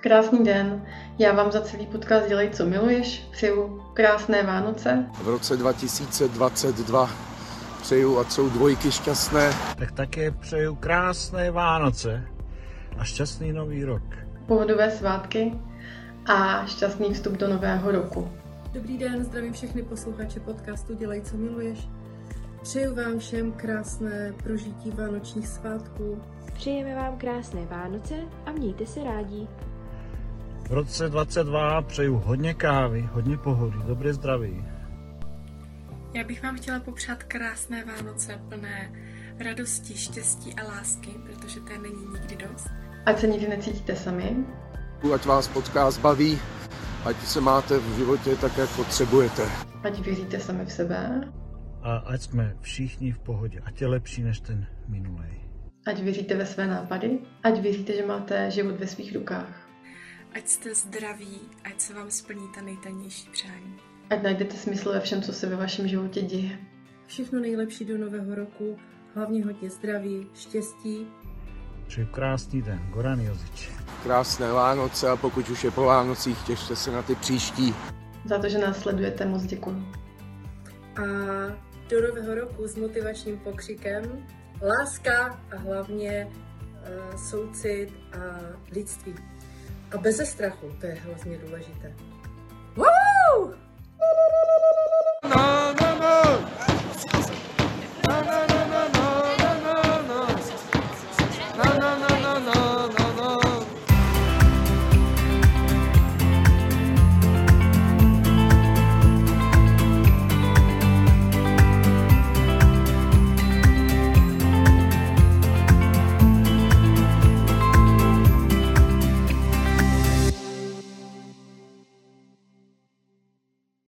Krásný den. Já vám za celý podcast Dělej, co miluješ. Přeju krásné Vánoce. V roce 2022 přeju, ať jsou dvojky šťastné. Tak také přeju krásné Vánoce a šťastný nový rok. Pohodové svátky a šťastný vstup do nového roku. Dobrý den, zdravím všechny posluchače podcastu Dělej, co miluješ. Přeju vám všem krásné prožití vánočních svátků. Přejeme vám krásné Vánoce a mějte se rádi. V roce 22 přeju hodně kávy, hodně pohody, dobré zdraví. Já bych vám chtěla popřát krásné Vánoce plné radosti, štěstí a lásky, protože té není nikdy dost. Ať se nikdy necítíte sami, Ať vás podcast baví, ať se máte v životě tak, jak potřebujete. ať věříte sami v sebe, A ať jsme všichni v pohodě, ať je lepší než ten minulej. ať věříte ve své nápady, ať věříte, že máte život ve svých rukách, Ať jste zdraví, ať se vám splní ta nejtajnější přání. ať najdete smysl ve všem, co se ve vašem životě děje. Všechno nejlepší do nového roku, hlavně hodně zdraví, štěstí. Přeju krásný den, Goran Jozič. Krásné Vánoce a pokud už je po Vánocích, těšte se na ty příští. Za to, že nás sledujete, moc děkuji. A do nového roku s motivačním pokřikem láska a hlavně uh, soucit a lidství. A bez strachu, to je hrozně důležité.